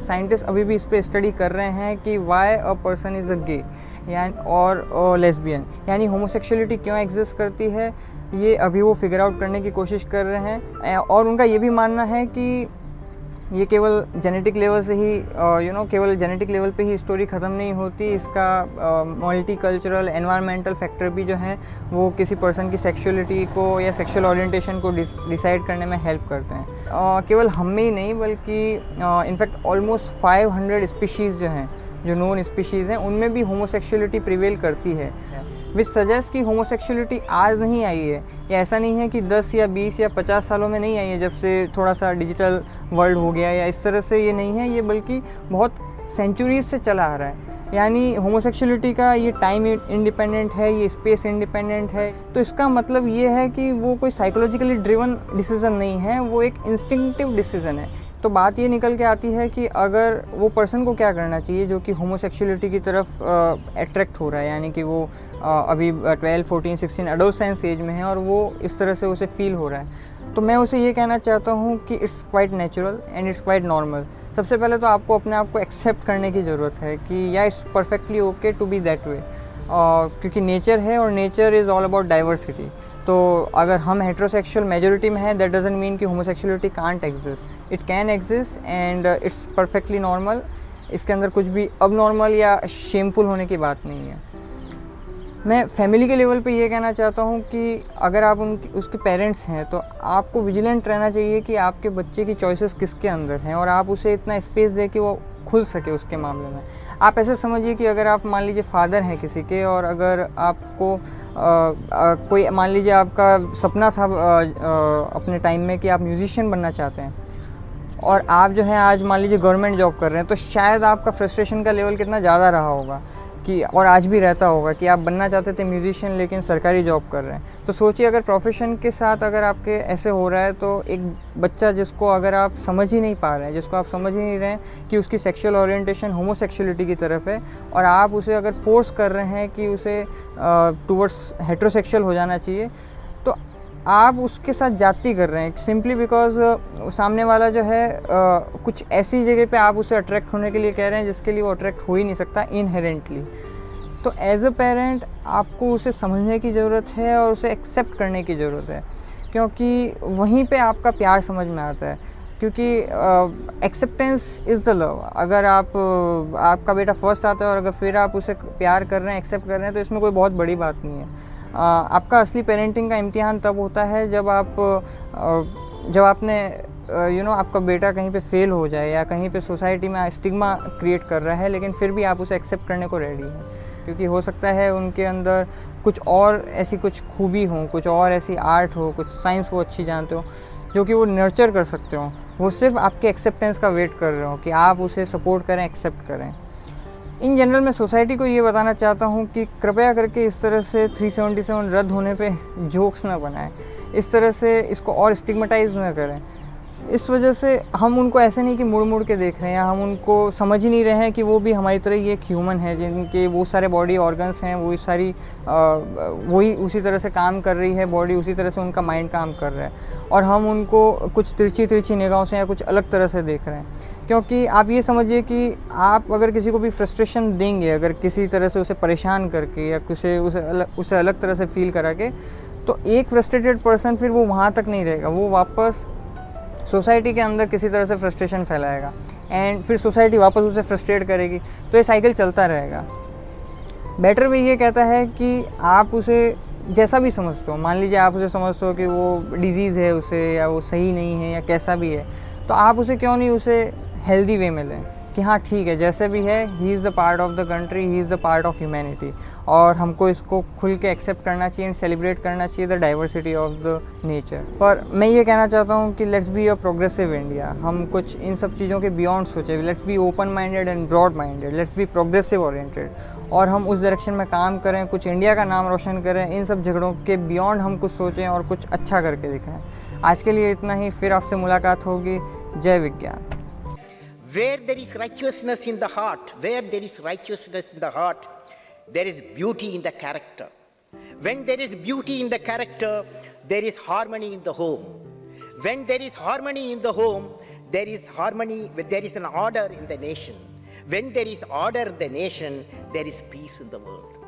Scientist अभी भी इस पर स्टडी कर रहे हैं कि why a person is a gay और लेस्बियन यानी होमोसेक्सुअलिटी क्यों एग्जिस्ट करती है, ये अभी वो फिगर आउट करने की कोशिश कर रहे हैं। और उनका ये भी मानना है कि ये केवल जेनेटिक लेवल से ही यू नो केवल जेनेटिक लेवल पे ही स्टोरी ख़त्म नहीं होती। इसका मल्टी कल्चरल एनवायरमेंटल फैक्टर भी जो हैं वो किसी पर्सन की सेक्सुअलिटी को या सेक्सुअल ओरिएंटेशन को डिसाइड करने में हेल्प करते हैं। uh, केवल हम में ही नहीं बल्कि इनफैक्ट ऑलमोस्ट 500 स्पीशीज़ जो हैं जो नॉन स्पीशीज़ हैं उनमें भी होमोसेक्सुअलिटी प्रिवेल करती है। विच सजेस्ट कि होमोसेक्सुअलिटी आज नहीं आई है। या ऐसा नहीं है कि 10 या 20 या 50 सालों में नहीं आई है, जब से थोड़ा सा डिजिटल वर्ल्ड हो गया या इस तरह से ये नहीं है, ये बल्कि बहुत सेंचुरीज से चला आ रहा है। यानी होमोसेक्सुअलिटी का ये टाइम इंडिपेंडेंट है, ये स्पेस इंडिपेंडेंट है। तो इसका मतलब ये है कि वो कोई साइकोलॉजिकली ड्रिवन डिसीज़न नहीं है, वो एक इंस्टिंक्टिव डिसीज़न है। तो बात ये निकल के आती है कि अगर वो पर्सन को क्या करना चाहिए जो कि होमोसेक्सुअलिटी की तरफ़ अट्रैक्ट हो रहा है यानी कि वो आ, अभी twelve fourteen sixteen adolescence age में है और वो इस तरह से उसे फील हो रहा है। तो मैं उसे ये कहना चाहता हूँ कि it's quite natural and it's quite normal सबसे पहले तो आपको अपने आप को एक्सेप्ट करने की ज़रूरत है कि या it's perfectly okay to be that way क्योंकि नेचर है और nature is all about diversity तो अगर हम हेट्रोसेक्सुअल मेजोरिटी में हैं दैट डजेंट मीन कि homosexuality can't exist it can exist and it's perfectly normal इसके अंदर कुछ भी अब नॉर्मल या शेमफुल होने की बात नहीं है. मैं फैमिली के लेवल पे ये कहना चाहता हूँ कि अगर आप उनके, उसके पेरेंट्स हैं तो आपको विजिलेंट रहना चाहिए कि आपके बच्चे की चॉइसेस किसके अंदर हैं और आप उसे इतना स्पेस दें कि वो खुल सके उसके मामले में। आप ऐसे समझिए कि अगर आप मान लीजिए फादर हैं किसी के और अगर आपको आ, आ, कोई मान लीजिए आपका सपना था आ, अपने टाइम में कि आप म्यूज़िशियन बनना चाहते हैं और आप जो है आज मान लीजिए गवर्नमेंट जॉब कर रहे हैं तो शायद आपका फ्रस्ट्रेशन का लेवल कितना ज़्यादा रहा होगा। कि, और आज भी रहता होगा कि आप बनना चाहते थे म्यूजिशियन लेकिन सरकारी जॉब कर रहे हैं। तो सोचिए, अगर प्रोफेशन के साथ अगर आपके ऐसे हो रहा है तो एक बच्चा जिसको अगर आप समझ ही नहीं पा रहे हैं, जिसको आप समझ ही नहीं रहे हैं कि उसकी सेक्सुअल ओरिएंटेशन होमोसेक्सुअलिटी की तरफ़ है और आप उसे अगर फोर्स कर रहे हैं कि उसे टूवर्ड्स हेट्रोसेक्सुअल हो जाना चाहिए तो आप उसके साथ जाति कर रहे हैं सिंपली बिकॉज़ सामने वाला जो है uh, कुछ ऐसी जगह पे आप उसे अट्रैक्ट होने के लिए कह रहे हैं जिसके लिए वो अट्रैक्ट हो ही नहीं सकता इनहेरेंटली तो एज अ पेरेंट आपको उसे समझने की ज़रूरत है और उसे एक्सेप्ट करने की ज़रूरत है क्योंकि वहीं पे आपका प्यार समझ में आता है. क्योंकि एक्सेप्टेंस इज़ द लव अगर आप आपका बेटा फ़र्स्ट आता है और अगर फिर आप उसे प्यार कर रहे हैं एक्सेप्ट कर रहे हैं तो इसमें कोई बहुत बड़ी बात नहीं है. आपका असली पेरेंटिंग का इम्तिहान तब होता है जब आप जब आपने यू नो आपका बेटा कहीं पे फेल हो जाए या कहीं पे सोसाइटी में स्टिग्मा क्रिएट कर रहा है, लेकिन फिर भी आप उसे एक्सेप्ट करने को रेडी हैं। क्योंकि हो सकता है उनके अंदर कुछ और ऐसी कुछ खूबी हो, कुछ और ऐसी आर्ट हो, कुछ साइंस वो अच्छी जानते हो, जो कि वो नर्चर कर सकते हो। वो सिर्फ़ आपके एक्सेप्टेंस का वेट कर रहे हो कि आप उसे सपोर्ट करें एक्सेप्ट करें। इन जनरल मैं सोसाइटी को ये बताना चाहता हूँ कि कृपया करके इस तरह से 377 रद्द होने पे जोक्स ना बनाएँ। इस तरह से इसको और स्टिग्मेटाइज ना करें। इस वजह से हम उनको ऐसे नहीं कि मुड़ मुड़ के देख रहे हैं हम उनको समझ ही नहीं रहे हैं कि वो भी हमारी तरह ही एक ह्यूमन है, जिनके वो सारे बॉडी ऑर्गन्स हैं, वो सारी वही उसी तरह से काम कर रही है बॉडी उसी तरह से उनका माइंड काम कर रहा है। और हम उनको कुछ तिरछी तिरछी निगाहों से या कुछ अलग तरह से देख रहे हैं। क्योंकि आप ये समझिए कि आप अगर किसी को भी फ्रस्ट्रेशन देंगे, अगर किसी तरह से उसे परेशान करके या किसी उसे अलग उसे अलग तरह से फील करा के तो एक फ्रस्ट्रेटेड पर्सन फिर वो वहाँ तक नहीं रहेगा। वो वापस सोसाइटी के अंदर किसी तरह से फ्रस्ट्रेशन फैलाएगा। एंड फिर सोसाइटी वापस उसे फ्रस्ट्रेट करेगी। तो ये साइकिल चलता रहेगा। बेटर वे ये कहता है कि आप उसे जैसा भी समझते हो, मान लीजिए आप उसे समझते हो कि वो डिज़ीज़ है उसे या वो सही नहीं है या कैसा भी है तो आप उसे क्यों नहीं उसे हेल्दी वे में लें? कि हाँ ठीक है, जैसे भी है he is the part of the country he is the part of humanity और हमको इसको खुल के एक्सेप्ट करना चाहिए एंड सेलिब्रेट करना चाहिए the diversity of the nature पर मैं ये कहना चाहता हूँ कि let's be a progressive India हम कुछ इन सब चीज़ों के बियॉन्ड सोचें। Let's be open minded and broad minded let's be progressive oriented और हम उस डायरेक्शन में काम करें, कुछ इंडिया का नाम रोशन करें, इन सब झगड़ों के बियॉन्ड हम कुछ सोचें और कुछ अच्छा करके दिखाएँ। आज के लिए इतना ही। फिर आपसे मुलाकात होगी। जय विज्ञान। Where there is righteousness in the heart, where there is righteousness in the heart, there is beauty in the character. When there is beauty in the character, there is harmony in the home. When there is harmony in the home, there is harmony, there is an order in the nation. When there is order in the nation, there is peace in the world.